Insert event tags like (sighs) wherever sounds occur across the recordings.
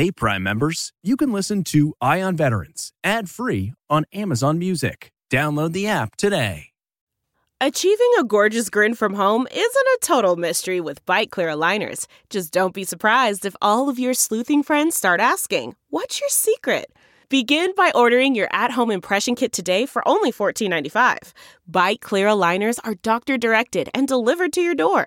Hey, Prime members, you can listen to Eye on Veterans ad free on Amazon Music. Download the app today. Achieving a gorgeous grin from home isn't a total mystery with Byte Clear aligners. Just don't be surprised if all of your sleuthing friends start asking, What's your secret? Begin by ordering your at home impression kit today for only $14.95. Byte Clear aligners are doctor directed and delivered to your door.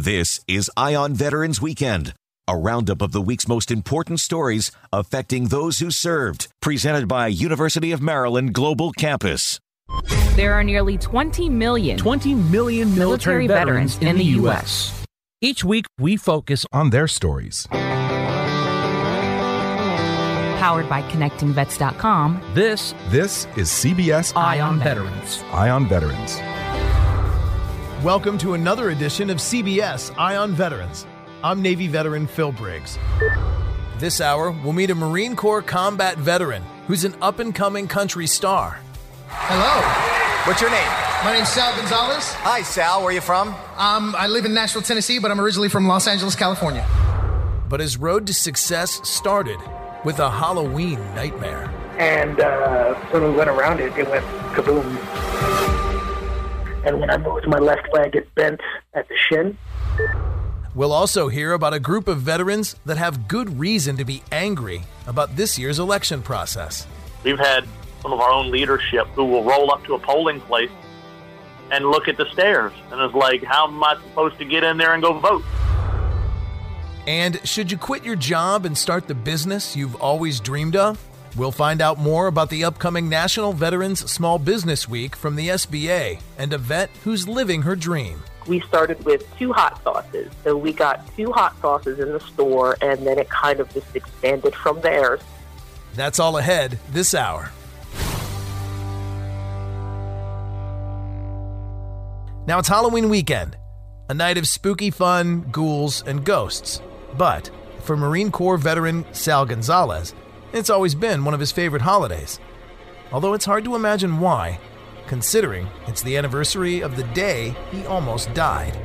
This is Eye on Veterans Weekend, a roundup of the week's most important stories affecting those who served, presented by University of Maryland Global Campus. There are nearly 20 million 20 million military, military veterans, veterans in the U.S. Each week, we focus on their stories. powered by connectingvets.com. This This is CBS Eye on Veterans. Eye on Veterans. Welcome to another edition of CBS Eye on Veterans. I'm Navy veteran Phil Briggs. This hour, we'll meet a Marine Corps combat veteran who's an up and coming country star. Hello, What's your name? my name's Sal Gonzalez. Hi, Sal. Where are you from? Um, I live in Nashville, Tennessee, but I'm originally from Los Angeles, California. But his road to success started with a Halloween nightmare. and uh, when we went around it, it went kaboom. And when I moved my left leg, it bent at the shin. We'll also hear about a group of veterans that have good reason to be angry about this year's election process. We've had some of our own leadership who will roll up to a polling place and look at the stairs and is like, how am I supposed to get in there and go vote? And should you quit your job and start the business you've always dreamed of? We'll find out more about the upcoming National Veterans Small Business Week from the SBA and a vet who's living her dream. we started with two hot sauces. So we got two hot sauces in the store, and then it kind of just expanded from there. That's all ahead this hour. Now it's Halloween weekend, a night of spooky fun, ghouls, and ghosts. But for Marine Corps veteran Sal Gonzalez, it's always been one of his favorite holidays. Although it's hard to imagine why, considering it's the anniversary of the day he almost died.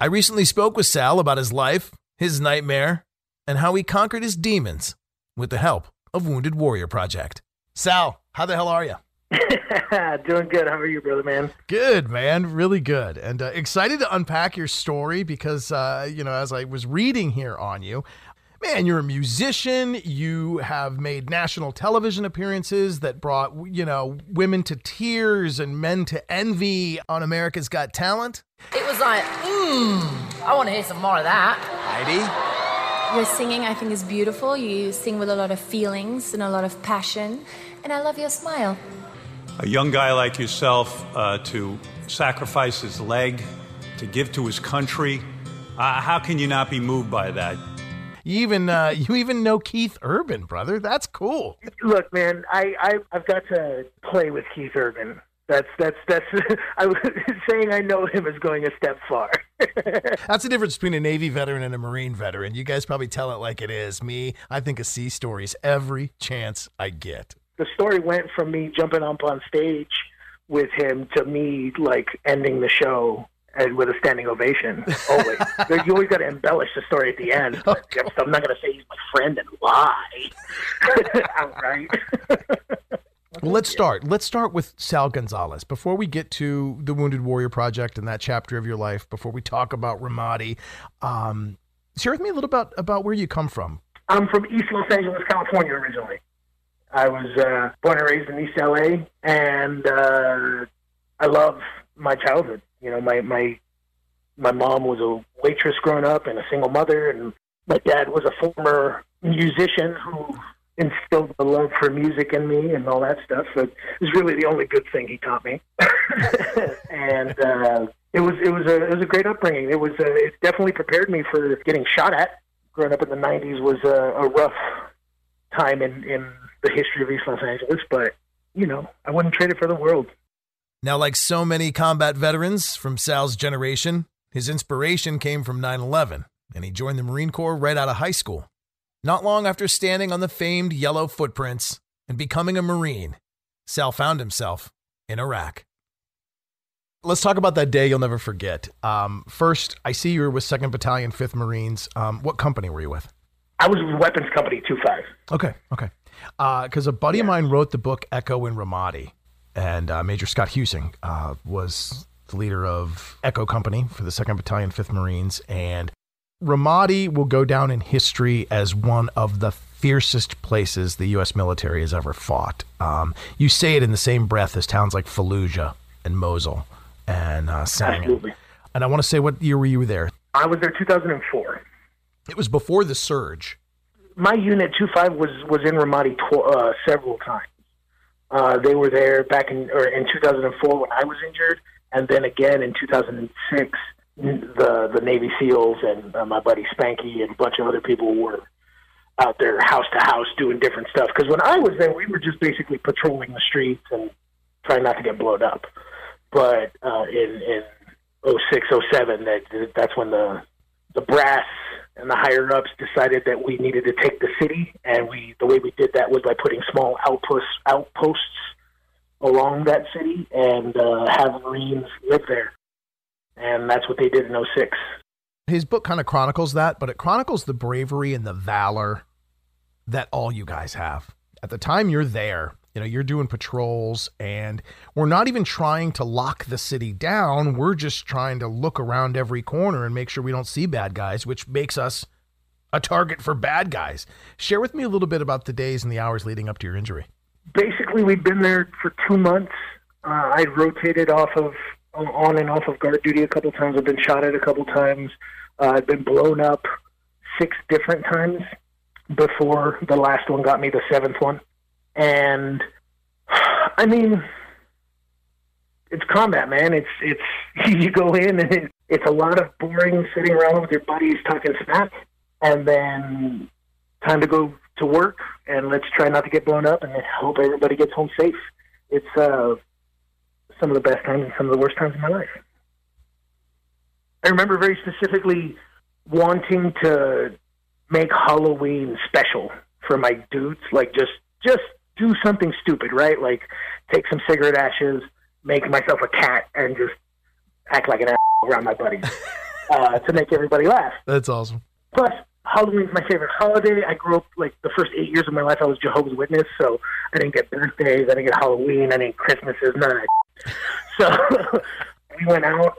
I recently spoke with Sal about his life, his nightmare, and how he conquered his demons with the help of Wounded Warrior Project. Sal, how the hell are you? (laughs) Doing good. How are you, brother man? Good, man. Really good. And uh, excited to unpack your story because, uh, you know, as I was reading here on you, man, you're a musician. You have made national television appearances that brought, you know, women to tears and men to envy on America's Got Talent. It was like, mmm, I want to hear some more of that. Heidi? Your singing, I think, is beautiful. You sing with a lot of feelings and a lot of passion. And I love your smile. A young guy like yourself uh, to sacrifice his leg, to give to his country. Uh, how can you not be moved by that? You even uh, (laughs) you even know Keith Urban, brother. That's cool. Look, man, I, I I've got to play with Keith Urban. That's that's that's. (laughs) I was (laughs) saying I know him is going a step far. That's the difference between a Navy veteran and a Marine veteran. You guys probably tell it like it is. Me, I think of sea stories every chance I get. the story went from me jumping up on stage with him to me like ending the show and with a standing ovation. Always, (laughs) you always got to embellish the story at the end. But I'm not going to say he's my friend and lie (laughs) outright. Well, let's start. Let's start with Sal Gonzalez. Before we get to the Wounded Warrior Project and that chapter of your life, before we talk about Ramadi, um, share with me a little bit about where you come from. I'm from East Los Angeles, California, originally. I was uh, born and raised in East LA, and uh, I love my childhood. You know, my my my mom was a waitress growing up and a single mother, and my dad was a former musician who instilled the love for music in me and all that stuff. So it was really the only good thing he taught me. (laughs) and uh, it was it was a it was a great upbringing. It was uh, it definitely prepared me for getting shot at. Growing up in the '90s was a, a rough time in in the history of East Los Angeles, but you know I wouldn't trade it for the world. Now, like so many combat veterans from Sal's generation, his inspiration came from 9 11, and he joined the Marine Corps right out of high school. Not long after standing on the famed yellow footprints and becoming a Marine, Sal found himself in Iraq. Let's talk about that day you'll never forget. Um, first, I see you were with 2nd Battalion, 5th Marines. Um, what company were you with? I was with Weapons Company 2 5. Okay, okay. Because uh, a buddy of mine wrote the book Echo in Ramadi, and uh, Major Scott Huesing uh, was the leader of Echo Company for the 2nd Battalion, 5th Marines. And Ramadi will go down in history as one of the fiercest places the U.S. military has ever fought. Um, you say it in the same breath as towns like Fallujah and Mosul and uh, Absolutely. And I want to say, what year were you there? I was there 2004. It was before the surge. My unit 25 was was in Ramadi tw- uh, several times. Uh, they were there back in or in 2004 when I was injured, and then again in 2006 the the Navy SEALs and uh, my buddy Spanky and a bunch of other people were out there house to house doing different stuff. Because when I was there, we were just basically patrolling the streets and trying not to get blown up. But uh, in in 06, 07, that that's when the the brass and the higher ups decided that we needed to take the city, and we the way we did that was by putting small outposts outposts along that city and uh, have Marines live there and that's what they did in 06. His book kind of chronicles that, but it chronicles the bravery and the valor that all you guys have. At the time you're there, you know, you're doing patrols and we're not even trying to lock the city down. We're just trying to look around every corner and make sure we don't see bad guys, which makes us a target for bad guys. Share with me a little bit about the days and the hours leading up to your injury. Basically, we'd been there for two months. Uh, I rotated off of on and off of guard duty a couple times. I've been shot at a couple times. Uh, I've been blown up six different times before the last one got me the seventh one. And (sighs) I mean, it's combat, man. It's it's (laughs) you go in and it, it's a lot of boring sitting around with your buddies talking smack, and then time to go to work and let's try not to get blown up and hope everybody gets home safe. It's uh some of the best times and some of the worst times in my life. I remember very specifically wanting to make Halloween special for my dudes, like just just do something stupid, right? Like take some cigarette ashes, make myself a cat, and just act like an ass around my buddies (laughs) uh, to make everybody laugh. That's awesome. Plus, Halloween's my favorite holiday. I grew up like the first eight years of my life. I was Jehovah's Witness, so I didn't get birthdays, I didn't get Halloween, I didn't Christmases, none of that (laughs) so (laughs) we went out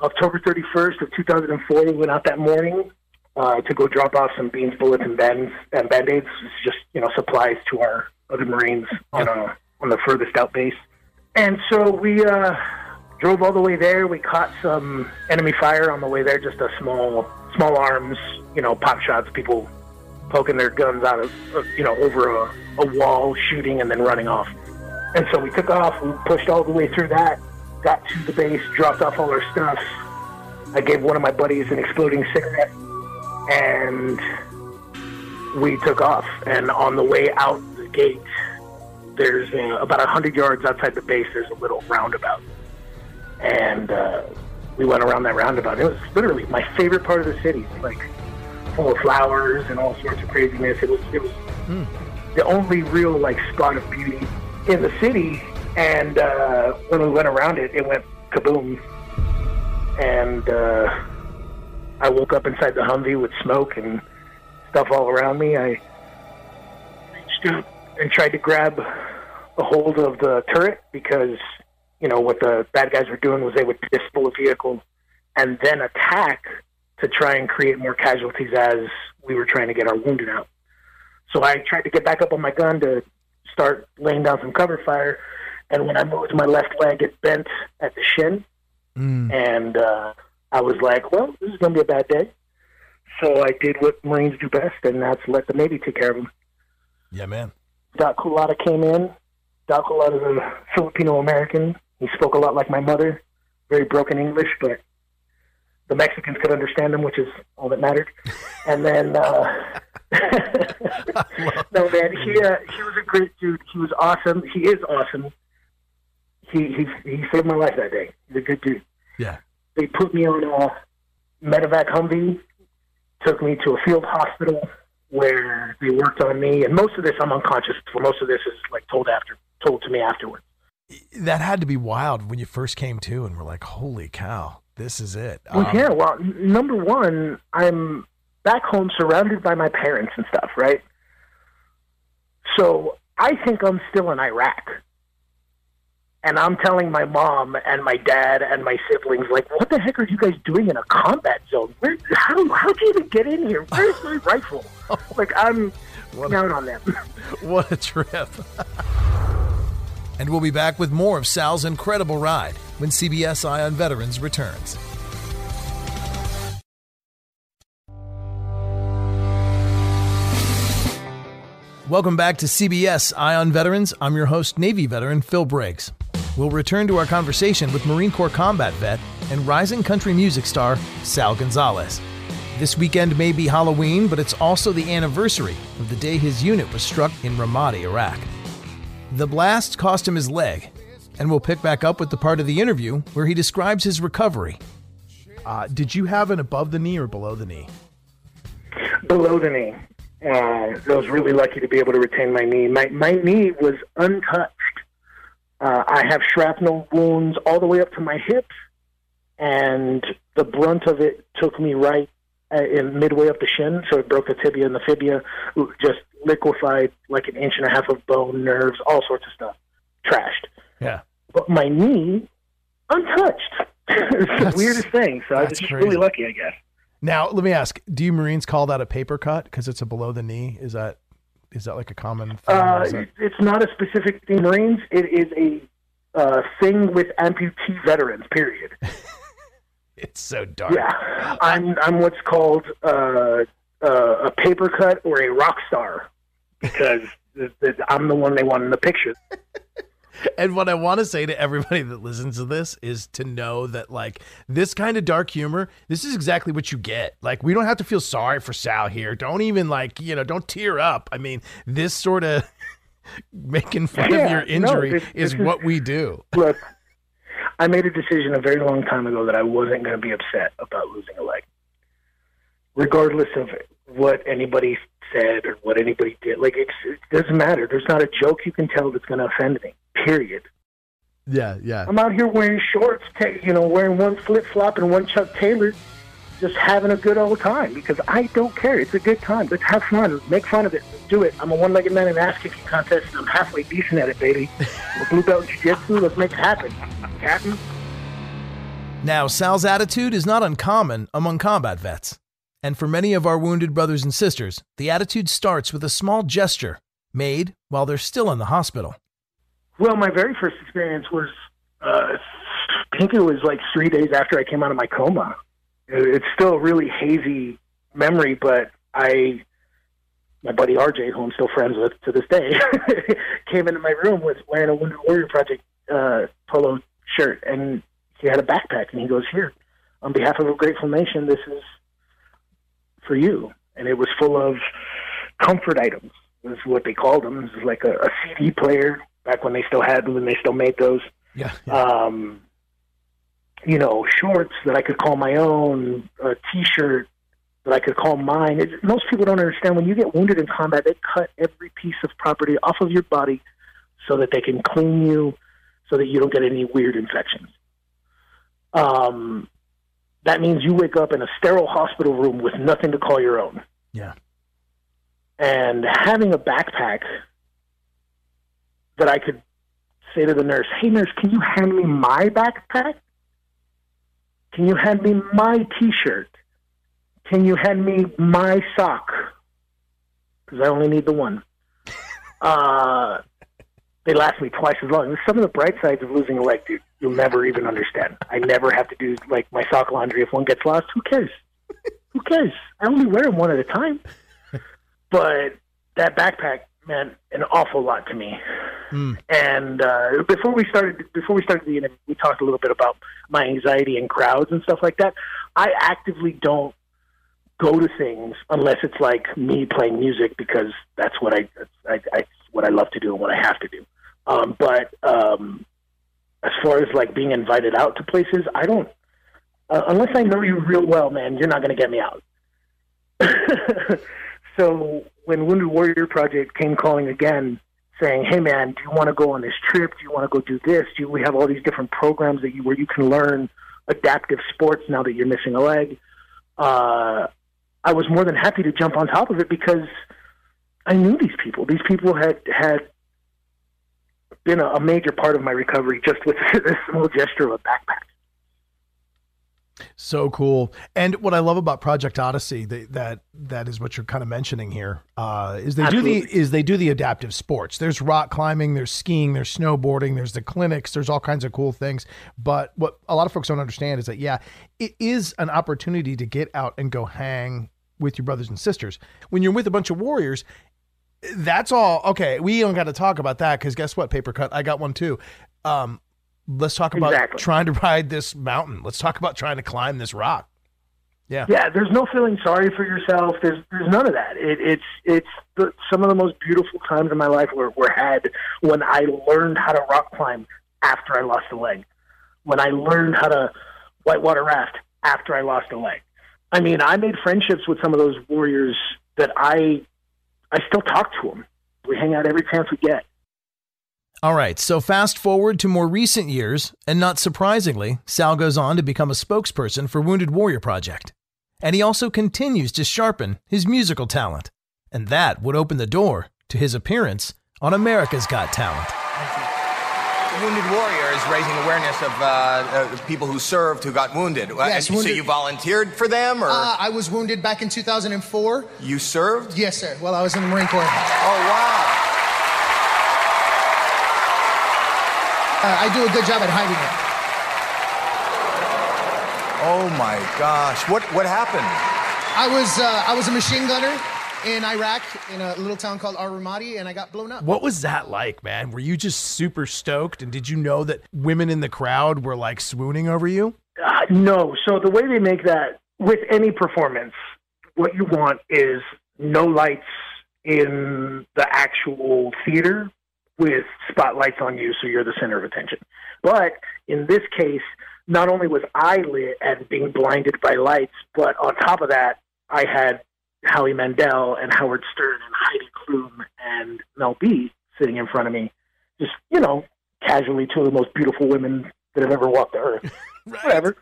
October 31st of 2004. We went out that morning uh, to go drop off some beans, bullets, and bands and band-aids. Just you know supplies to our other Marines on a on the furthest out base. And so we uh, drove all the way there. We caught some enemy fire on the way there. Just a small small arms, you know, pop shots. People poking their guns out of you know over a, a wall, shooting, and then running off. And so we took off. We pushed all the way through that, got to the base, dropped off all our stuff. I gave one of my buddies an exploding cigarette, and we took off. And on the way out gate, there's uh, about a hundred yards outside the base. There's a little roundabout, and uh, we went around that roundabout. It was literally my favorite part of the city, like full of flowers and all sorts of craziness. It was it was mm. the only real like spot of beauty in the city, and uh, when we went around it, it went kaboom, and uh, I woke up inside the Humvee with smoke and stuff all around me. I reached out and tried to grab a hold of the turret because you know what the bad guys were doing was they would disable a vehicle and then attack to try and create more casualties as we were trying to get our wounded out. So I tried to get back up on my gun to start laying down some cover fire. And when I moved my left leg, it bent at the shin, mm. and uh, I was like, well, this is going to be a bad day. So I did what Marines do best, and that's let the Navy take care of them. Yeah, man. Doc Culata came in. Doc Culata is a Filipino American. He spoke a lot like my mother, very broken English, but the Mexicans could understand him, which is all that mattered. (laughs) And then, uh, (laughs) (laughs) no man, he uh, he was a great dude. He was awesome. He is awesome. He he he saved my life that day. He's a good dude. Yeah. They put me on a medevac Humvee, took me to a field hospital where they worked on me, and most of this I'm unconscious for. Most of this is like told after told to me afterwards. That had to be wild when you first came to, and we're like, "Holy cow, this is it." Well, Um, yeah. Well, number one, I'm back home, surrounded by my parents and stuff, right? So I think I'm still in Iraq, and I'm telling my mom and my dad and my siblings, like, "What the heck are you guys doing in a combat zone? Where? How? How'd you even get in here? Where's my rifle? (laughs) Like, I'm down on them." (laughs) What a trip. (laughs) and we'll be back with more of Sal's incredible ride when CBS Eye on Veterans returns. Welcome back to CBS Eye on Veterans. I'm your host, Navy veteran Phil Briggs. We'll return to our conversation with Marine Corps combat vet and rising country music star Sal Gonzalez. This weekend may be Halloween, but it's also the anniversary of the day his unit was struck in Ramadi, Iraq. The blast cost him his leg, and we'll pick back up with the part of the interview where he describes his recovery. Uh, did you have an above the knee or below the knee? below the knee. Uh, I was really lucky to be able to retain my knee. My my knee was untouched. Uh, I have shrapnel wounds all the way up to my hips, and the brunt of it took me right uh, in midway up the shin, so it broke the tibia and the fibia, just liquefied like an inch and a half of bone, nerves, all sorts of stuff, trashed. Yeah. But my knee, untouched. (laughs) it's the weirdest thing. So I was just really lucky, I guess. Now, let me ask: Do you Marines call that a paper cut because it's a below the knee? Is that is that like a common? Thing? Uh, that- it's not a specific thing, Marines. It is a uh, thing with amputee veterans. Period. (laughs) it's so dark. Yeah, I'm I'm what's called uh, uh, a paper cut or a rock star because (laughs) I'm the one they want in the picture. (laughs) And what I want to say to everybody that listens to this is to know that like this kind of dark humor, this is exactly what you get. Like we don't have to feel sorry for Sal here. Don't even like, you know, don't tear up. I mean, this sort of (laughs) making fun of Yeah, your no, injury this- is this is- what we do. Look, I made a decision a very long time ago that I wasn't going to be upset about losing a leg, regardless of what anybody said or what anybody did. Like it's, it doesn't matter. There's not a joke you can tell that's going to offend me. Period. Yeah, yeah. I'm out here wearing shorts, you know, wearing one flip flop and one Chuck Taylor, just having a good old time because I don't care. It's a good time. Let's have fun. Make fun of it. Let's do it. I'm a one legged man in ass kicking contest and I'm halfway decent at it, baby. I'm a blue belt in jiu jitsu. Let's make it happen. Captain? Now, Sal's attitude is not uncommon among combat vets. And for many of our wounded brothers and sisters, the attitude starts with a small gesture made while they're still in the hospital. Well, my very first experience was, uh, I think it was like three days after I came out of my coma. It's still a really hazy memory, but I, my buddy RJ, who I'm still friends with to this day, (laughs) came into my room with wearing a Wounded Warrior Project uh, polo shirt, and he had a backpack, and he goes, "Here, on behalf of a grateful nation, this is for you." And it was full of comfort items. Is what they called them. It was like a, a CD player back when they still had when they still made those. Yeah. Um, you know, shorts that I could call my own, a T-shirt that I could call mine. It, most people don't understand when you get wounded in combat, they cut every piece of property off of your body so that they can clean you, so that you don't get any weird infections. Um, that means you wake up in a sterile hospital room with nothing to call your own. Yeah. And having a backpack that I could say to the nurse, "Hey, nurse, can you hand me my backpack? Can you hand me my T-shirt? Can you hand me my sock? Because I only need the one." (laughs) Uh, they last me twice as long. Some of the bright sides of losing a leg, dude, you'll never even understand. I never have to do like my sock laundry if one gets lost. Who cares? Who cares? I only wear them one at a time. (laughs) But that backpack meant an awful lot to me. Mm. And uh, before we started, before we started the interview, we talked a little bit about my anxiety and crowds and stuff like that. I actively don't go to things unless it's like me playing music because that's what I, I, I what I love to do and what I have to do. Um, but um, as far as like being invited out to places, I don't. Uh, unless I know you real well, man, you're not going to get me out. (laughs) so when Wounded Warrior Project came calling again, saying, "Hey, man, do you want to go on this trip? Do you want to go do this? Do you, we have all these different programs that you where you can learn adaptive sports now that you're missing a leg?" Uh, I was more than happy to jump on top of it because I knew these people. These people had had been a, a major part of my recovery just with (laughs) this small gesture of a backpack. So cool. And what I love about Project Odyssey, they, that that is what you're kind of mentioning here, uh, is they Absolutely. do the is they do the adaptive sports. There's rock climbing, there's skiing, there's snowboarding, there's the clinics, there's all kinds of cool things. But what a lot of folks don't understand is that yeah, it is an opportunity to get out and go hang with your brothers and sisters. When you're with a bunch of warriors, that's all okay. We don't got to talk about that because guess what, paper cut, I got one too. Um, let's talk about Exactly. trying to ride this mountain. Let's talk about trying to climb this rock. Yeah. Yeah, there's no feeling sorry for yourself. There's there's none of that. It, it's it's the, some of the most beautiful times in my life were, were had when I learned how to rock climb after I lost a leg. When I learned how to whitewater raft after I lost a leg. I mean, I made friendships with some of those warriors that I I still talk to him. We hang out every chance we get. All right, so fast forward to more recent years, and not surprisingly, Sal goes on to become a spokesperson for Wounded Warrior Project. And he also continues to sharpen his musical talent. And that would open the door to his appearance on America's Got Talent. Wounded Warrior is raising awareness of uh, uh, people who served who got wounded. Uh, Yes, and So you volunteered for them, or Uh, I was wounded back in 2004. you served? Yes, sir. Well, I was in the Marine Corps. Oh wow! Uh, I do a good job at hiding it. Oh my gosh! What what happened? I was uh, I was a machine gunner in Iraq in a little town called Al Ramadi, and I got blown up. What was that like, man? Were you just super stoked? And did you know that women in the crowd were like swooning over you? Uh, no. So the way they make that with any performance, what you want is no lights in the actual theater with spotlights on you so you're the center of attention. But in this case, not only was I lit and being blinded by lights, but on top of that, I had Howie Mandel and Howard Stern and Heidi Klum and Mel B sitting in front of me, just, you know, casually two of the most beautiful women that have ever walked the earth. (laughs) Whatever.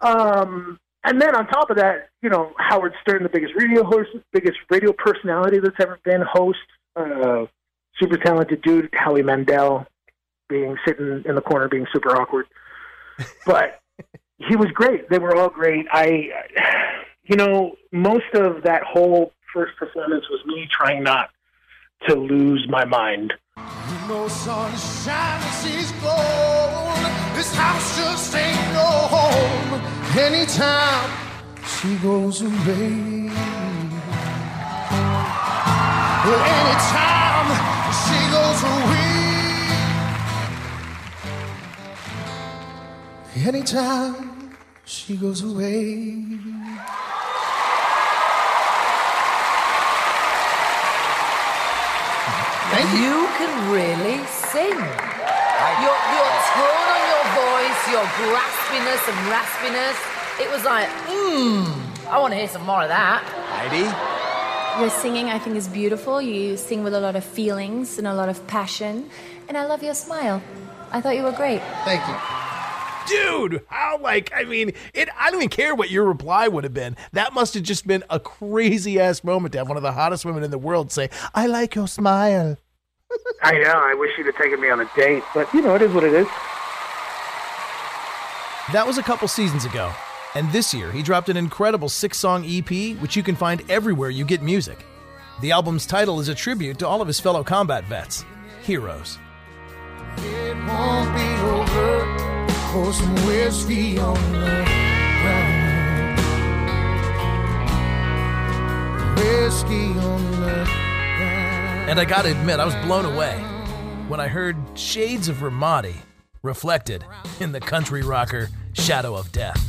Um, and then on top of that, you know, Howard Stern, the biggest radio host, biggest radio personality that's ever been, host, uh, super talented dude, Howie Mandel, being sitting in the corner, being super awkward. But he was great. They were all great. I, you know, most of that whole first performance was me trying not to lose my mind. No sunshine, the sea's gold. This house just ain't no home. Anytime she goes away. Well, anytime she goes away. Anytime she goes away. You. can really sing. Your, your tone on your voice, your graspiness and raspiness, it was like, mmm, I want to hear some more of that. Heidi? Your singing, I think, is beautiful. You sing with a lot of feelings and a lot of passion. And I love your smile. I thought you were great. Thank you. Dude, how like I mean, it I don't even care what your reply would have been. That must have just been a crazy ass moment to have one of the hottest women in the world say, "I like your smile." (laughs) I know. I wish you'd have taken me on a date, but you know, it is what it is. That was a couple seasons ago. And this year, he dropped an incredible six song EP, which you can find everywhere you get music. The album's title is a tribute to all of his fellow combat vets, heroes. It won't be over. Pour some whiskey on the ground. Whiskey on the ground. And I gotta admit, I was blown away when I heard shades of Ramadi reflected in the country rocker Shadow of Death.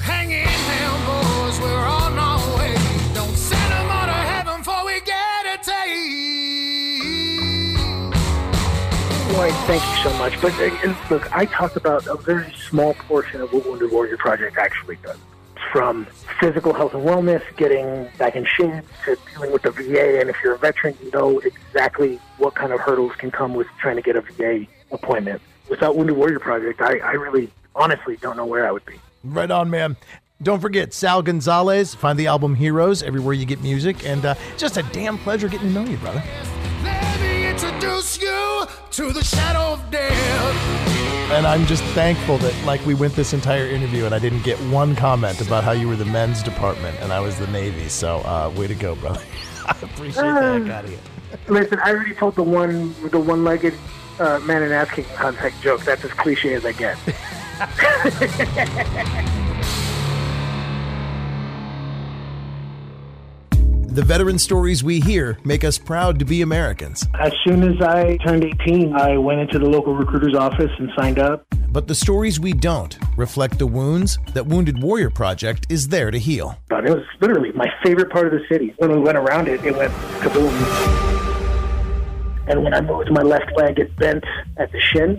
Hang in there, boys. We're on Lloyd, thank you so much. But look, I talked about a very small portion of what Wounded Warrior Project actually does. From physical health and wellness, getting back in shape, to dealing with the VA. And if you're a veteran, you know exactly what kind of hurdles can come with trying to get a VA appointment. Without Wounded Warrior Project, I, I really, honestly don't know where I would be. Right on, man. Don't forget Sal Gonzalez. Find the album Heroes everywhere you get music, and uh, just a damn pleasure getting to know you, brother. Let me introduce you to the shadow of death. And I'm just thankful that like we went this entire interview and I didn't get one comment about how you were the men's department and I was the Navy. So uh, way to go, brother. (laughs) I appreciate the heck out of you. Listen, I already told the one the one-legged uh, man in asking contact joke. That's as cliche as I get. (laughs) The veteran stories we hear make us proud to be Americans. As soon as I turned 18, I went into the local recruiter's office and signed up. But the stories we don't reflect the wounds that Wounded Warrior Project is there to heal. But it was literally my favorite part of the city. When we went around it, it went kaboom. And when I moved my left leg, it bent at the shin.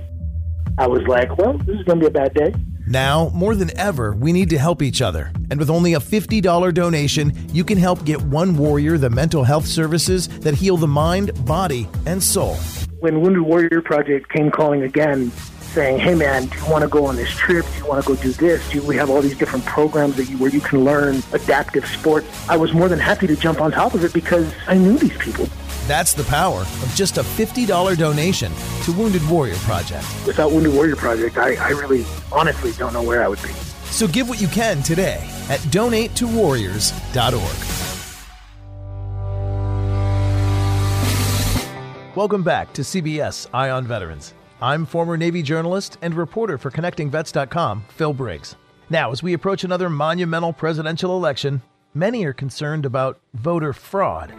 I was like, well, this is going to be a bad day. Now, more than ever, we need to help each other. And with only a $50 donation, you can help get One Warrior the mental health services that heal the mind, body, and soul. When Wounded Warrior Project came calling again, saying, "Hey man, do you want to go on this trip? Do you want to go do this? Do you, we have all these different programs that you, where you can learn adaptive sports?" I was more than happy to jump on top of it because I knew these people. That's the power of just a $50 donation to Wounded Warrior Project. Without Wounded Warrior Project, I, I really, honestly don't know where I would be. So give what you can today at donatetowarriors.org. Welcome back to CBS Eye on Veterans. I'm former Navy journalist and reporter for ConnectingVets.com, Phil Briggs. Now, as we approach another monumental presidential election, many are concerned about voter fraud.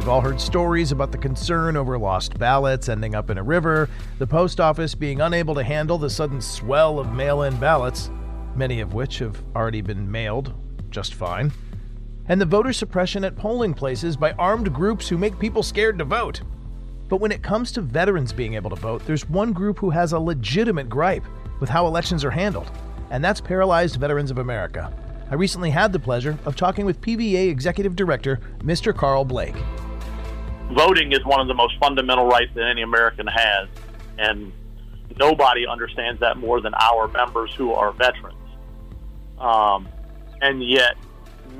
We've all heard stories about the concern over lost ballots ending up in a river, the post office being unable to handle the sudden swell of mail in ballots, many of which have already been mailed just fine, and the voter suppression at polling places by armed groups who make people scared to vote. But when it comes to veterans being able to vote, there's one group who has a legitimate gripe with how elections are handled, and that's Paralyzed Veterans of America. I recently had the pleasure of talking with PVA Executive Director Mr. Carl Blake. Voting is one of the most fundamental rights that any American has, and nobody understands that more than our members who are veterans. Um, and yet,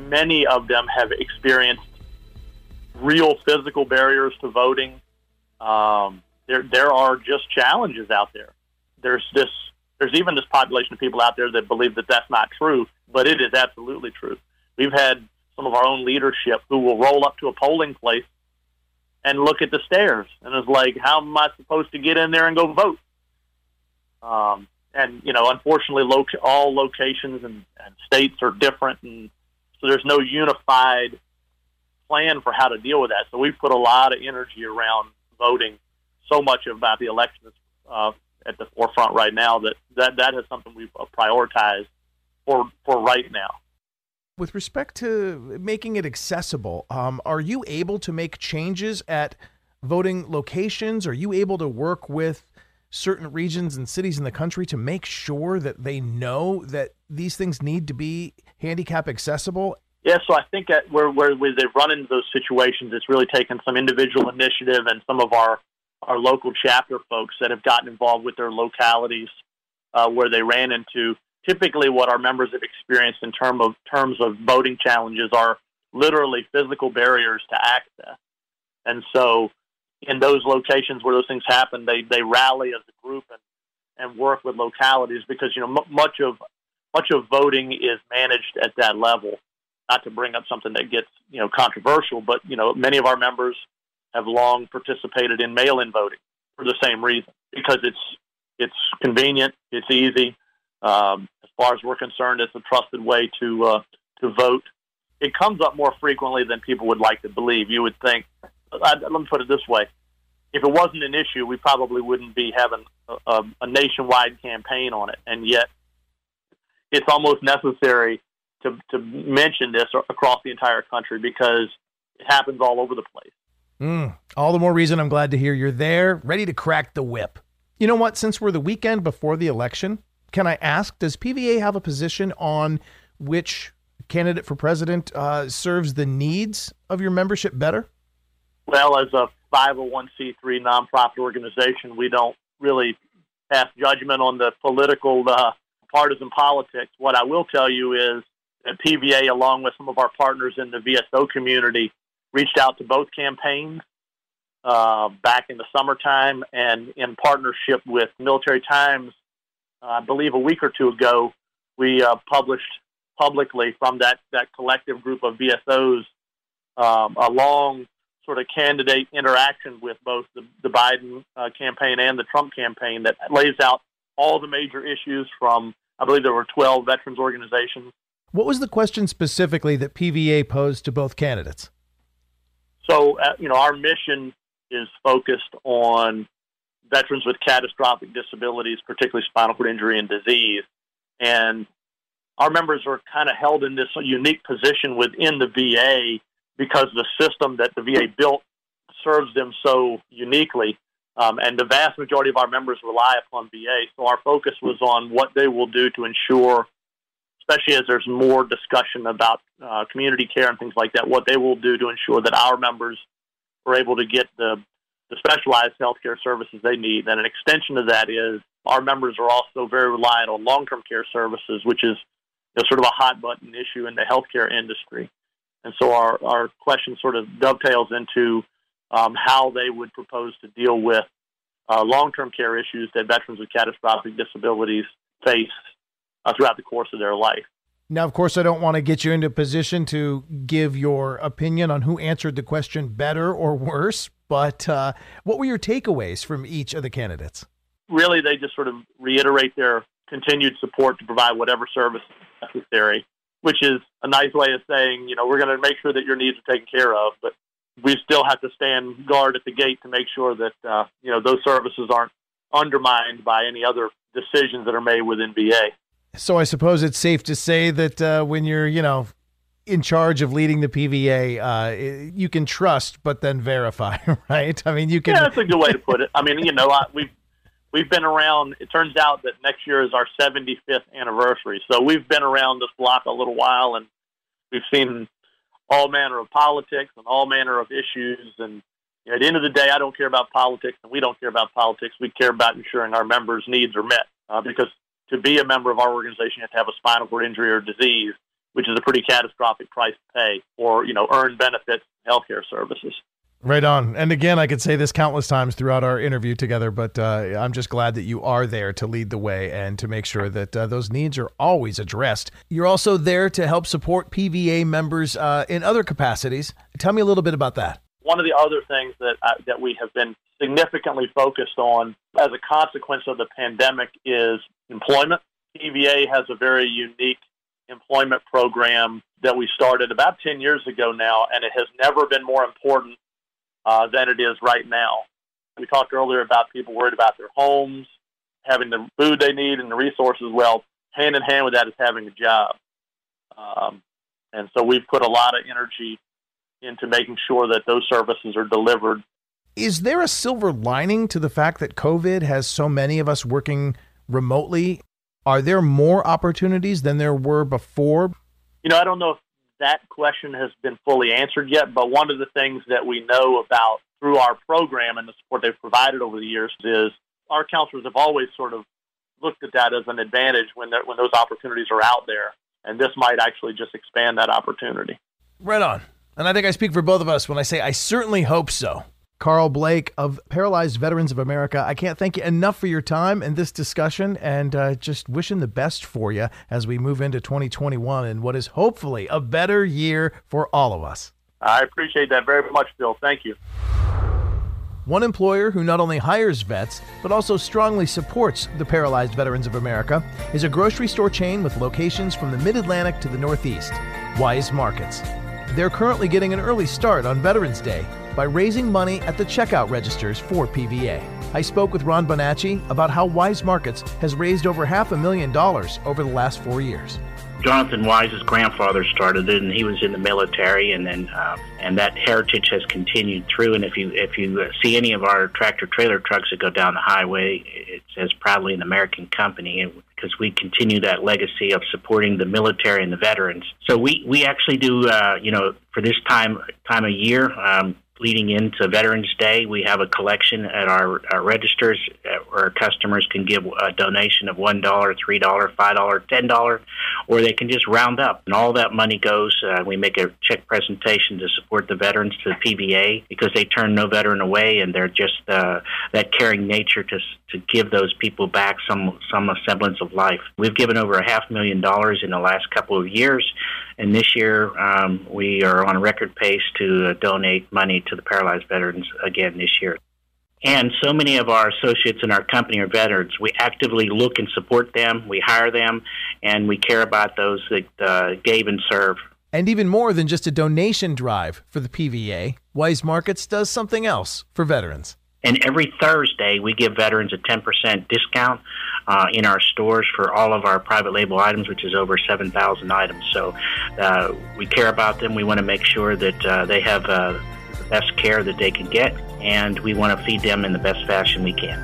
many of them have experienced real physical barriers to voting. Um, there, there are just challenges out there. There's this, there's even this population of people out there that believe that that's not true, but it is absolutely true. We've had some of our own leadership who will roll up to a polling place and look at the stairs and is like, how am I supposed to get in there and go vote? Um, and you know, unfortunately, all locations and, and states are different, and so there's no unified plan for how to deal with that. So we've put a lot of energy around voting. So much about the election is uh, at the forefront right now that that that is something we've prioritized for for right now. With respect to making it accessible, um, are you able to make changes at voting locations? Are you able to work with certain regions and cities in the country to make sure that they know that these things need to be handicap accessible? Yeah, so I think where, where where they've run into those situations, it's really taken some individual initiative and some of our our local chapter folks that have gotten involved with their localities uh, where they ran into typically what our members have experienced in term of terms of voting challenges are literally physical barriers to access. And so in those locations where those things happen, they, they rally as a group and, and work with localities because, you know, m- much of, much of voting is managed at that level. Not to bring up something that gets, you know, controversial, but, you know, many of our members have long participated in mail-in voting for the same reason. because it's it's convenient, it's easy. Um, as far as we're concerned, it's a trusted way to uh, to vote. It comes up more frequently than people would like to believe. You would think. I, let me put it this way: if it wasn't an issue, we probably wouldn't be having a, a, a nationwide campaign on it. And yet, it's almost necessary to to mention this across the entire country because it happens all over the place. Mm, all the more reason I'm glad to hear you're there, ready to crack the whip. You know what? Since we're the weekend before the election, can I ask, does PVA have a position on which candidate for president uh, serves the needs of your membership better? Well, as a 501c3 nonprofit organization, we don't really pass judgment on the political uh, partisan politics. What I will tell you is that PVA, along with some of our partners in the VSO community, reached out to both campaigns uh, back in the summertime and in partnership with Military Times, I believe a week or two ago, we uh, published publicly from that, that collective group of VSOs um, a long sort of candidate interaction with both the, the Biden uh, campaign and the Trump campaign that lays out all the major issues from, I believe there were 12 veterans organizations. What was the question specifically that PVA posed to both candidates? So, uh, you know, our mission is focused on veterans with catastrophic disabilities, particularly spinal cord injury and disease. And our members are kind of held in this unique position within the VA because the system that the VA built serves them so uniquely. Um, and the vast majority of our members rely upon VA. So our focus was on what they will do to ensure, especially as there's more discussion about uh, community care and things like that, what they will do to ensure that our members are able to get the, the specialized healthcare services they need. And an extension of that is our members are also very reliant on long-term care services, which is you know, sort of a hot button issue in the healthcare industry. And so our, our question sort of dovetails into um, how they would propose to deal with uh, long-term care issues that veterans with catastrophic disabilities face uh, throughout the course of their life. Now, of course, I don't want to get you into a position to give your opinion on who answered the question better or worse, but uh, what were your takeaways from each of the candidates? Really, they just sort of reiterate their continued support to provide whatever service is necessary, which is a nice way of saying, you know, we're going to make sure that your needs are taken care of, but we still have to stand guard at the gate to make sure that, uh, you know, those services aren't undermined by any other decisions that are made within VA. So I suppose it's safe to say that uh, when you're, you know, in charge of leading the PVA, uh, you can trust, but then verify, (laughs) right? I mean, you can. Yeah, that's a good way to put it. I mean, you know, I, we've we've been around. It turns out that next year is our 75th anniversary, so we've been around this block a little while, and we've seen all manner of politics and all manner of issues. And you know, at the end of the day, I don't care about politics, and we don't care about politics. We care about ensuring our members' needs are met, uh, because to be a member of our organization, you have to have a spinal cord injury or disease, which is a pretty catastrophic price to pay, or you know, earn benefits, healthcare services. Right on. And again, I could say this countless times throughout our interview together, but uh, I'm just glad that you are there to lead the way and to make sure that uh, those needs are always addressed. You're also there to help support PVA members uh, in other capacities. Tell me a little bit about that. One of the other things that uh, that we have been significantly focused on as a consequence of the pandemic is employment. PVA has a very unique employment program that we started about 10 years ago now, and it has never been more important uh, than it is right now. We talked earlier about people worried about their homes, having the food they need and the resources. Well, hand in hand with that is having a job. Um, and so we've put a lot of energy into making sure that those services are delivered. Is there a silver lining to the fact that COVID has so many of us working remotely? Are there more opportunities than there were before? You know, I don't know if that question has been fully answered yet, but one of the things that we know about through our program and the support they've provided over the years is our counselors have always sort of looked at that as an advantage when when those opportunities are out there, and this might actually just expand that opportunity. Right on. And I think I speak for both of us when I say I certainly hope so. Carl Blake of Paralyzed Veterans of America. I can't thank you enough for your time and this discussion, and uh, just wishing the best for you as we move into 2021 and what is hopefully a better year for all of us. I appreciate that very much, Bill. Thank you. One employer who not only hires vets, but also strongly supports the Paralyzed Veterans of America is a grocery store chain with locations from the Mid Atlantic to the Northeast, Weis Markets. They're currently getting an early start on Veterans Day by raising money at the checkout registers for PVA. I spoke with Ron Bonacci about how Weis Markets has raised over half a million dollars over the last four years. Jonathan Weis's grandfather started it, and he was in the military, and then uh, and that heritage has continued through. And if you if you see any of our tractor trailer trucks that go down the highway, it says proudly an American company, because we continue that legacy of supporting the military and the veterans. So we we actually do, uh, you know, for this time time of year. Um, leading into Veterans Day, we have a collection at our, our registers where our customers can give a donation of $1, $3, $5, $10, or they can just round up. And all that money goes, uh, we make a check presentation to support the veterans to the PVA because they turn no veteran away and they're just uh, that caring nature to, to give those people back some, some semblance of life. We've given over a half million dollars in the last couple of years. And this year, um, we are on record pace to uh, donate money to the paralyzed veterans again this year. And so many of our associates in our company are veterans. We actively look and support them, we hire them, and we care about those that uh, gave and serve. And even more than just a donation drive for the PVA, Weis Markets does something else for veterans. And every Thursday, we give veterans a 10% discount uh, in our stores for all of our private label items, which is over 7,000 items. So uh, we care about them. We want to make sure that uh, they have uh, best care that they can get, and we want to feed them in the best fashion we can.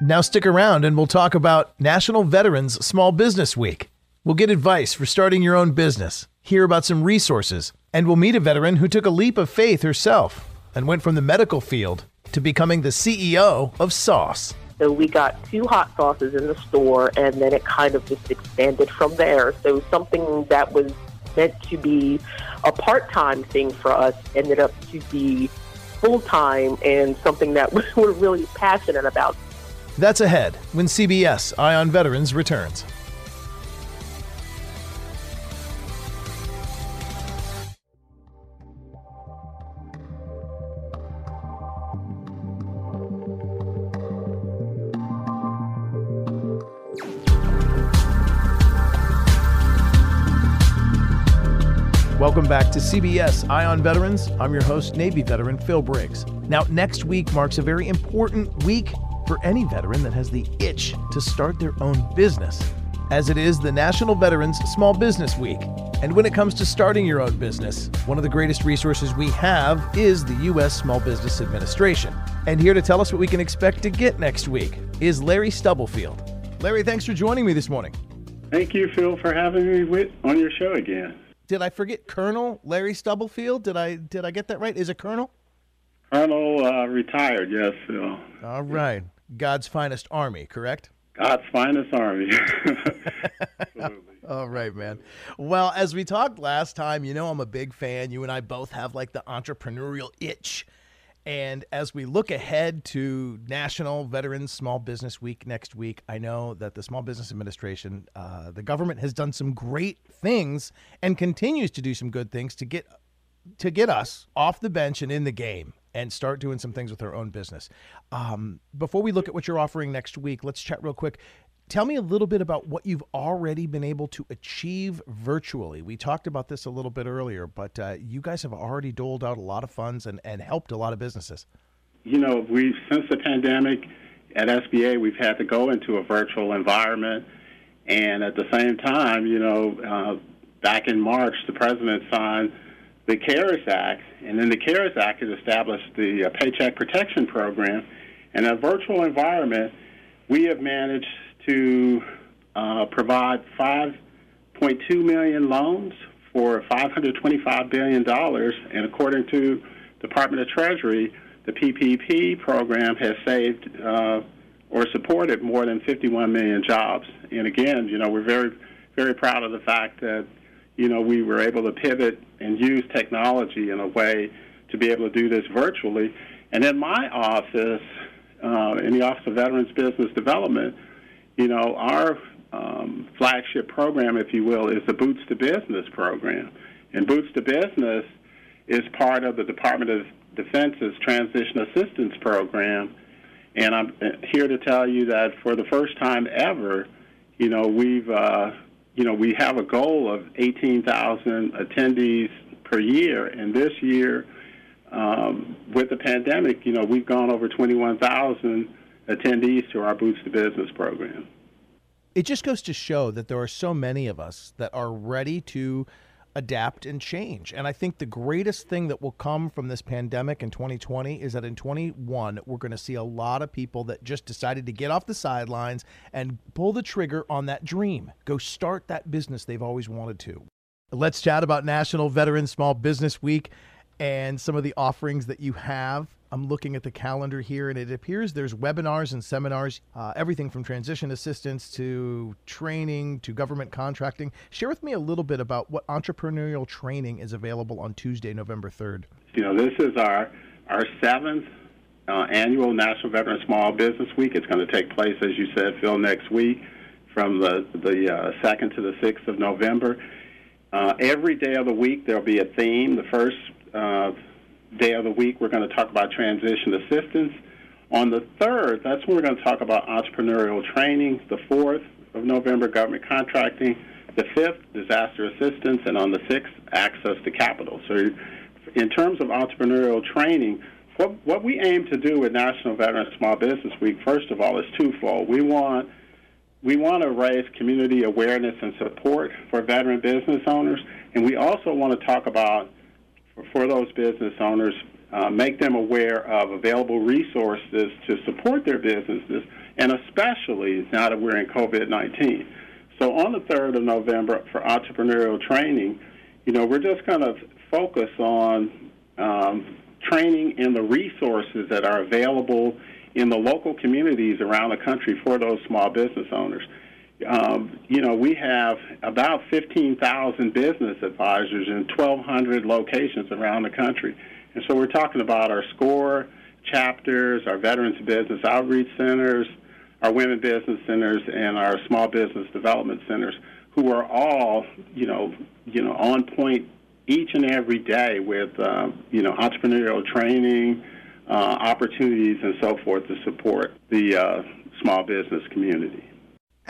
Now, stick around and we'll talk about National Veterans Small Business Week. We'll get advice for starting your own business, hear about some resources, and we'll meet a veteran who took a leap of faith herself and went from the medical field to becoming the CEO of Sauce. So we got two hot sauces in the store, and then it kind of just expanded from there. So something that was meant to be a part-time thing for us ended up to be full-time and something that (laughs) we're really passionate about. That's ahead when CBS Eye on Veterans returns. Welcome back to CBS Eye on Veterans. I'm your host, Navy veteran Phil Briggs. Now, next week marks a very important week for any veteran that has the itch to start their own business, as it is the National Veterans Small Business Week. And when it comes to starting your own business, one of the greatest resources we have is the U.S. Small Business Administration. And here to tell us what we can expect to get next week is Larry Stubblefield. Larry, thanks for joining me this morning. Thank you, Phil, for having me on your show again. Did I forget Colonel Larry Stubblefield? Did I did I get that right? Is it Colonel? Colonel uh, retired, yes. All right. God's finest army, correct? God's finest army. (laughs) (laughs) All right, man. Well, as we talked last time, you know I'm a big fan. You and I both have like the entrepreneurial itch. And as we look ahead to National Veterans Small Business Week next week, I know that the Small Business Administration, uh, the government has done some great things and continues to do some good things to get to get us off the bench and in the game and start doing some things with our own business. Um, before we look at what you're offering next week, let's chat real quick. Tell me a little bit about what you've already been able to achieve virtually. We talked about this a little bit earlier, but uh, you guys have already doled out a lot of funds and, and helped a lot of businesses. You know, we've since the pandemic at SBA, we've had to go into a virtual environment, and at the same time, you know, uh, back in March, the president signed the CARES Act, and then the CARES Act has established the uh, Paycheck Protection Program. In a virtual environment, we have managed to uh, provide 5.2 million loans for 525 billion dollars, and according to Department of Treasury, the PPP program has saved uh, or supported more than 51 million jobs. And again, you know, we're very, very proud of the fact that you know we were able to pivot and use technology in a way to be able to do this virtually. And in my office, uh, in the Office of Veterans Business Development, you know, our um, flagship program, if you will, is the Boots to Business program. And Boots to Business is part of the Department of Defense's Transition Assistance Program. And I'm uh, here to tell you that for the first time ever, you know, we've, uh, you know, we have a goal of 18,000 attendees per year. And this year, um, with the pandemic, you know, we've gone over 21,000 attendees to our Boots to Business program. It just goes to show that there are so many of us that are ready to adapt and change. And I think the greatest thing that will come from this pandemic in 2020 is that in 21, we're going to see a lot of people that just decided to get off the sidelines and pull the trigger on that dream. Go start that business they've always wanted to. Let's chat about National Veteran Small Business Week and some of the offerings that you have. I'm looking at the calendar here, and it appears there's webinars and seminars, uh, everything from transition assistance to training to government contracting. Share with me a little bit about what entrepreneurial training is available on Tuesday, November 3rd. You know, this is our our seventh uh, annual National Veteran Small Business Week. It's going to take place, as you said, Phil, next week from the the uh, second to the sixth of November. Uh, every day of the week there'll be a theme. The first uh, day of the week, we're going to talk about transition assistance. On the third, that's when we're going to talk about entrepreneurial training. The fourth of November, government contracting. The fifth, disaster assistance. And on the sixth, access to capital. So, in terms of entrepreneurial training, what, what we aim to do with National Veteran Small Business Week, first of all, is twofold. We want we want to raise community awareness and support for veteran business owners, and we also want to talk about for those business owners, uh, make them aware of available resources to support their businesses, and especially now that we're in COVID 19. So, on the 3rd of November for entrepreneurial training, you know, we're just going to focus on um, training and the resources that are available in the local communities around the country for those small business owners um, you know, we have about 15,000 business advisors in 1,200 locations around the country. And so we're talking about our SCORE chapters, our Veterans Business Outreach Centers, our Women Business Centers, and our Small Business Development Centers, who are all, you know, you know, on point each and every day with, uh, you know, entrepreneurial training, uh, opportunities, and so forth to support the uh, small business community.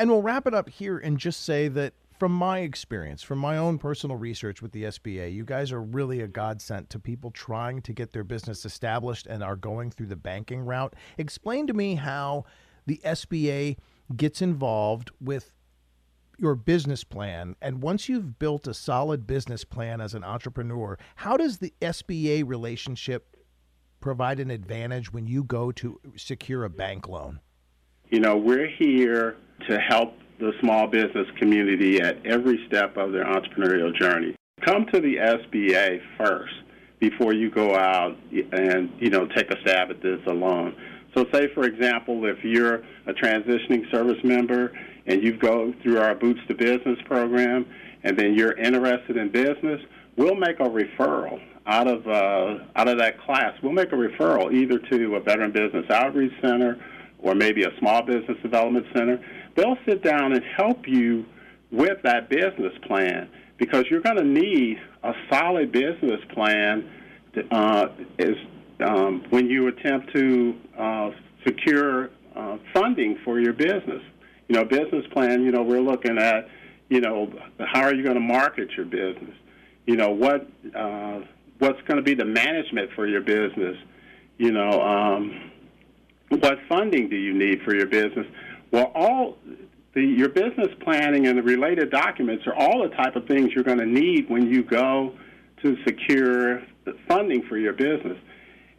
And we'll wrap it up here and just say that from my experience, from my own personal research with the SBA, you guys are really a godsend to people trying to get their business established and are going through the banking route. Explain to me how the SBA gets involved with your business plan. And once you've built a solid business plan as an entrepreneur, how does the SBA relationship provide an advantage when you go to secure a bank loan? You know, we're here to help the small business community at every step of their entrepreneurial journey. Come to the SBA first before you go out and, you know, take a stab at this alone. So say, for example, if you're a transitioning service member and you go through our Boots to Business program and then you're interested in business, we'll make a referral out of, uh, out of that class. We'll make a referral either to a Veteran Business Outreach Center or maybe a small business development center, they'll sit down and help you with that business plan because you're going to need a solid business plan to, uh, is, um, when you attempt to uh, secure uh, funding for your business. You know, business plan, you know, we're looking at, you know, how are you going to market your business? You know, what uh, what's going to be the management for your business? You know, um, what funding do you need for your business? Well, all the, your business planning and the related documents are all the type of things you're going to need when you go to secure funding for your business.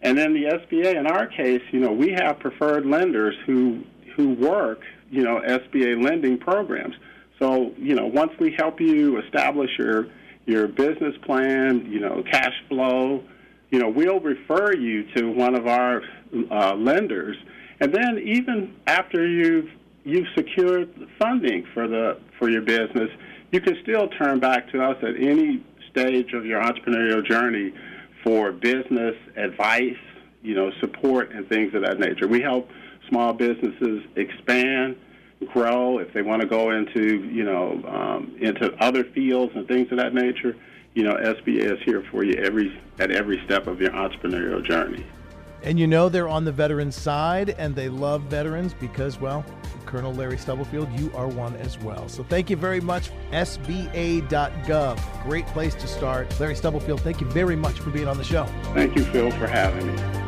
And then the SBA, in our case, you know, we have preferred lenders who who work, you know, SBA lending programs. So, you know, once we help you establish your your business plan, you know, cash flow, you know, we'll refer you to one of our uh, lenders, and then even after you've you've secured funding for the for your business, you can still turn back to us at any stage of your entrepreneurial journey for business advice, you know, support and things of that nature. We help small businesses expand, grow, if they want to go into you know um, into other fields and things of that nature, you know SBA is here for you every at every step of your entrepreneurial journey. And you know they're on the veterans side and they love veterans because, well, Colonel Larry Stubblefield, you are one as well. So thank you very much. SBA.gov. Great place to start. Larry Stubblefield, thank you very much for being on the show. Thank you, Phil, for having me.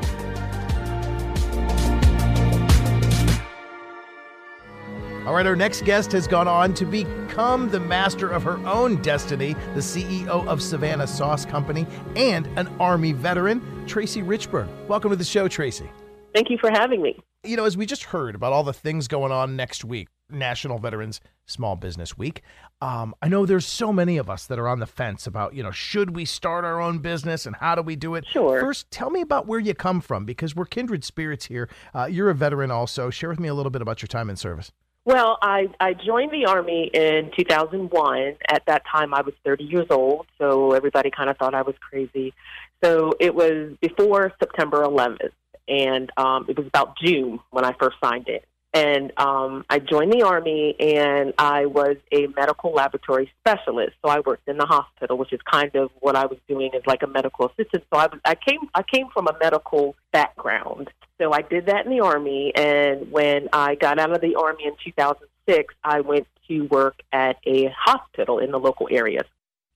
All right, our next guest has gone on to become the master of her own destiny, the CEO of Savannah Sauce Company, and an Army veteran, Tracey Richburg. Welcome to the show, Tracey. Thank you for having me. You know, as we just heard about all the things going on next week, National Veterans Small Business Week, um, I know there's so many of us that are on the fence about, you know, should we start our own business and how do we do it? Sure. First, tell me about where you come from because we're kindred spirits here. Uh, you're a veteran also. Share with me a little bit about your time in service. Well, I, I joined the Army in 2001. At that time, I was 30 years old, so everybody kind of thought I was crazy. So it was before September 11th, and um, it was about June when I first signed in. And um, I joined the Army, and I was a medical laboratory specialist. So I worked in the hospital, which is kind of what I was doing as like a medical assistant. So I was I came I came from a medical background. So I did that in the Army, and when I got out of the Army in 2006, I went to work at a hospital in the local area.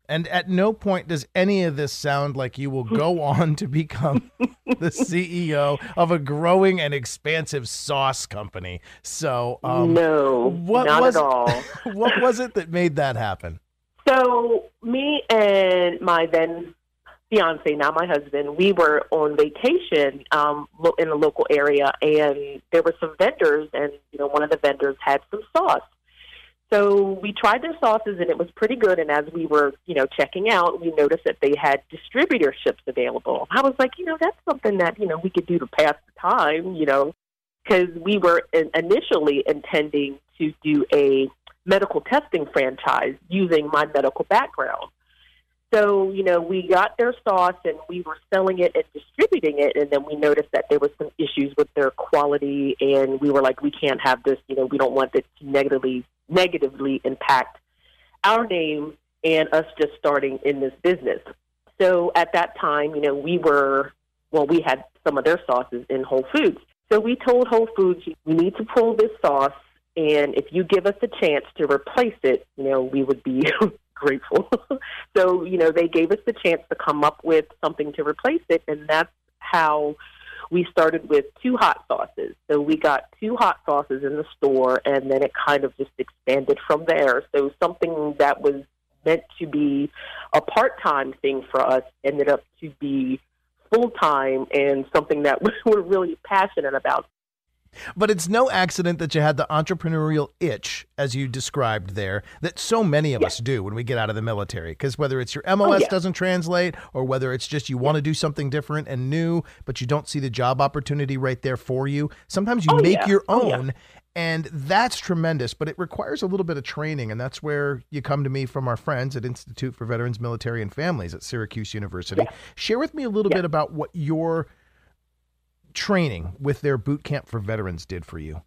And at no point does any of this sound like you will go (laughs) on to become the CEO of a growing and expansive sauce company. So, um, no, what not was at all. (laughs) (laughs) what was it that made that happen? So me and my then fiance, now my husband, we were on vacation um, in the local area, and there were some vendors, and you know, one of the vendors had some sauce. So we tried their sauces, and it was pretty good. And as we were, you know, checking out, we noticed that they had distributorships available. I was like, you know, that's something that you know we could do to pass the time, you know, because we were initially intending to do a medical testing franchise using my medical background. So, you know, we got their sauce and we were selling it and distributing it. And then we noticed that there was some issues with their quality. And we were like, we can't have this, you know, we don't want this to negatively, negatively impact our name and us just starting in this business. So at that time, you know, we were, well, we had some of their sauces in Whole Foods. So we told Whole Foods, we need to pull this sauce. And if you give us a chance to replace it, you know, we would be (laughs) grateful. (laughs) so, you know, they gave us the chance to come up with something to replace it, and that's how we started with two hot sauces. So we got two hot sauces in the store, and then it kind of just expanded from there. So something that was meant to be a part time thing for us ended up to be full time and something that (laughs) we're really passionate about. But it's no accident that you had the entrepreneurial itch, as you described there, that so many of us do when we get out of the military. Because whether it's your MOS Oh, yeah. doesn't translate, or whether it's just you want to do something different and new, but you don't see the job opportunity right there for you, sometimes you Oh, make yeah. your Oh, yeah. own. And that's tremendous, but it requires a little bit of training. And that's where you come to me from our friends at Institute for Veterans, Military, and Families at Syracuse University. Share with me a little bit about what your training with their boot camp for veterans did for you.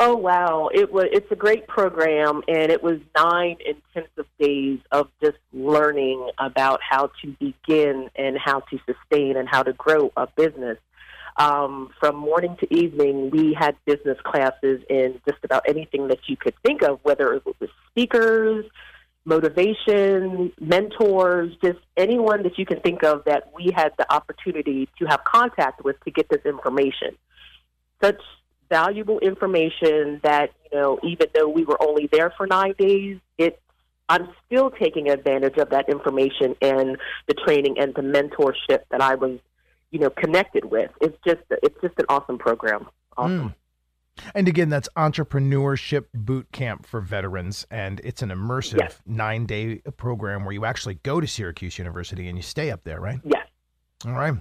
Oh wow! It was it's a great program, and it was nine intensive days of just learning about how to begin and how to sustain and how to grow a business. Um, from morning to evening, we had business classes in just about anything that you could think of, whether it was speakers, motivation, mentors, just anyone that you can think of that we had the opportunity to have contact with to get this information. Such valuable information that, you know, even though we were only there for nine days, it I'm still taking advantage of that information and the training and the mentorship that I was, you know, connected with. It's just it's just an awesome program. Awesome. Mm. And again, that's entrepreneurship boot camp for veterans, and it's an immersive Yes. nine day program where you actually go to Syracuse University and you stay up there, right? Yes. All right.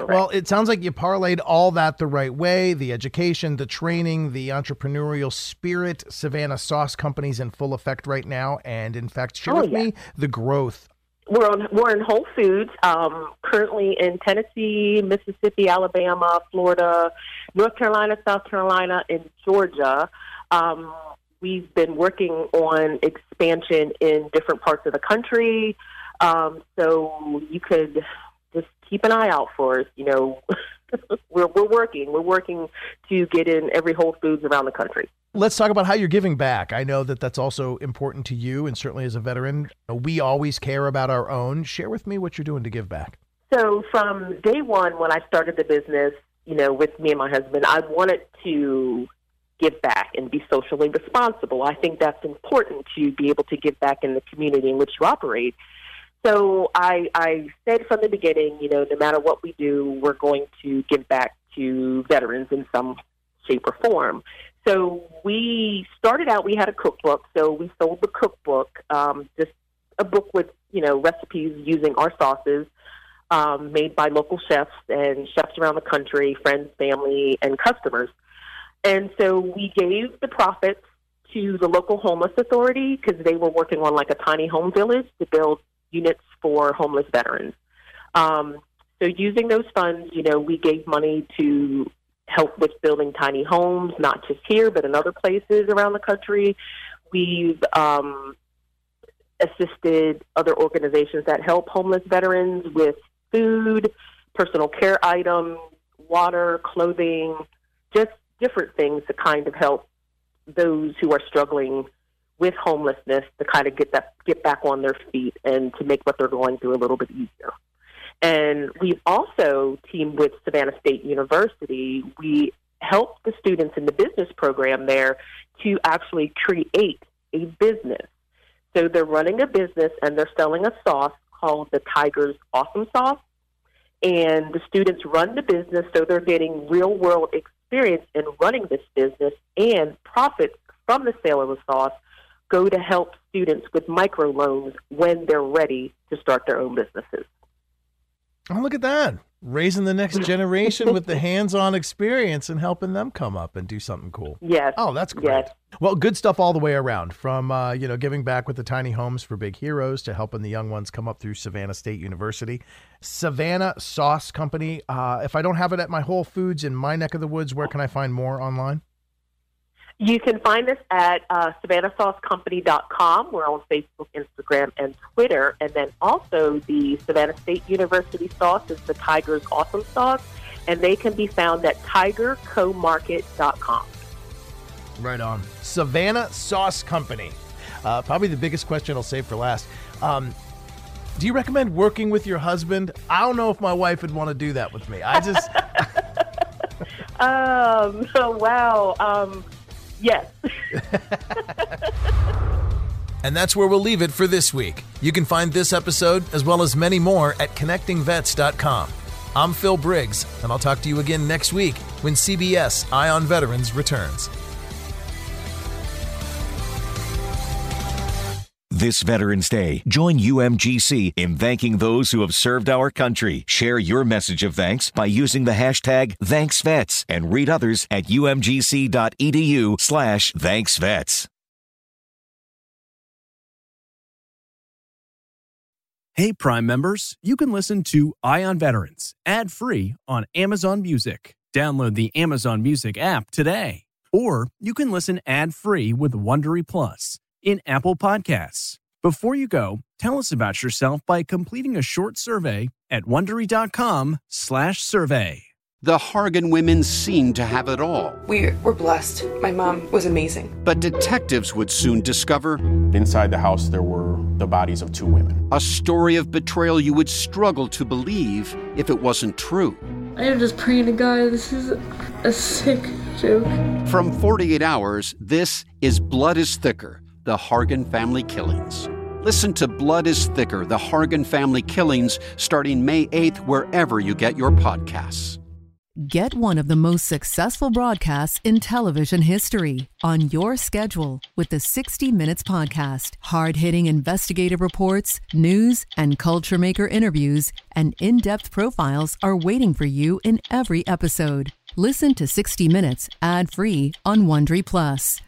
Well, it sounds like you parlayed all that the right way the education, the training, the entrepreneurial spirit. Savannah Sauce Company's in full effect right now. And in fact, share Oh, with yeah. me the growth. We're on we're in Whole Foods, um, currently in Tennessee, Mississippi, Alabama, Florida, North Carolina, South Carolina, and Georgia. Um, we've been working on expansion in different parts of the country. Um, so you could just keep an eye out for us. You know, (laughs) we're we're working. We're working to get in every Whole Foods around the country. Let's talk about how you're giving back. I know that that's also important to you, and certainly as a veteran, we always care about our own. Share with me what you're doing to give back. So from day one, when I started the business, you know, with me and my husband, I wanted to give back and be socially responsible. I think that's important to be able to give back in the community in which you operate. So I, I said from the beginning, you know, no matter what we do, we're going to give back to veterans in some shape or form. So we started out, we had a cookbook. So we sold the cookbook, um, just a book with, you know, recipes using our sauces um, made by local chefs and chefs around the country, friends, family, and customers. And so we gave the profits to the local homeless authority because they were working on like a tiny home village to build units for homeless veterans. Um, so using those funds, you know, we gave money to help with building tiny homes, not just here, but in other places around the country. We've um, assisted other organizations that help homeless veterans with food, personal care items, water, clothing, just different things to kind of help those who are struggling with homelessness to kind of get that get back on their feet and to make what they're going through a little bit easier. And we've also teamed with Savannah State University. We help the students in the business program there to actually create a business. So they're running a business and they're selling a sauce called the Tiger's Awesome Sauce. And the students run the business, so they're getting real world experience in running this business, and profits from the sale of the sauce go to help students with microloans when they're ready to start their own businesses. Oh, look at that. Raising the next generation with the (laughs) hands on experience and helping them come up and do something cool. Yes. Oh, that's great. Yes. Well, good stuff all the way around from, uh, you know, giving back with the tiny homes for big heroes to helping the young ones come up through Savannah State University. Savannah Sauce Company. Uh, if I don't have it at my Whole Foods in my neck of the woods, where can I find more online? You can find us at uh, SavannahSauceCompany.com. We're on Facebook, Instagram, and Twitter. And then also the Savannah State University sauce is the Tiger's Awesome Sauce, and they can be found at TigerComarket.com. Right on. Savannah Sauce Company. Uh, probably the biggest question I'll save for last. Um, do you recommend working with your husband? I don't know if my wife would want to do that with me. I just. (laughs) um, oh, (laughs) wow. Um, yes. (laughs) And that's where we'll leave it for this week. You can find this episode, as well as many more, at connectingvets.com. I'm Phil Briggs, and I'll talk to you again next week when CBS Eye on Veterans returns. This Veterans Day, join UMGC in thanking those who have served our country. Share your message of thanks by using the hashtag ThanksVets and read others at umgc.edu slash thanksvets. Hey, Prime members, you can listen to Eye on Veterans ad free on Amazon Music. Download the Amazon Music app today. Or you can listen ad free with Wondery Plus in Apple Podcasts. Before you go, tell us about yourself by completing a short survey at wondery.com/slash survey. The Hargan women seemed to have it all. We were blessed. My mom was amazing. But detectives would soon discover inside the house there were the bodies of two women. A story of betrayal you would struggle to believe if it wasn't true. I am just praying to God, this is a sick joke. From 48 Hours, this is Blood is Thicker The Hargan Family Killings. Listen to Blood is Thicker The Hargan Family Killings starting May 8th, wherever you get your podcasts. Get one of the most successful broadcasts in television history on your schedule with the 60 Minutes Podcast. Hard hitting investigative reports, news, and culture maker interviews, and in depth profiles are waiting for you in every episode. Listen to 60 Minutes ad free on Wondery Plus.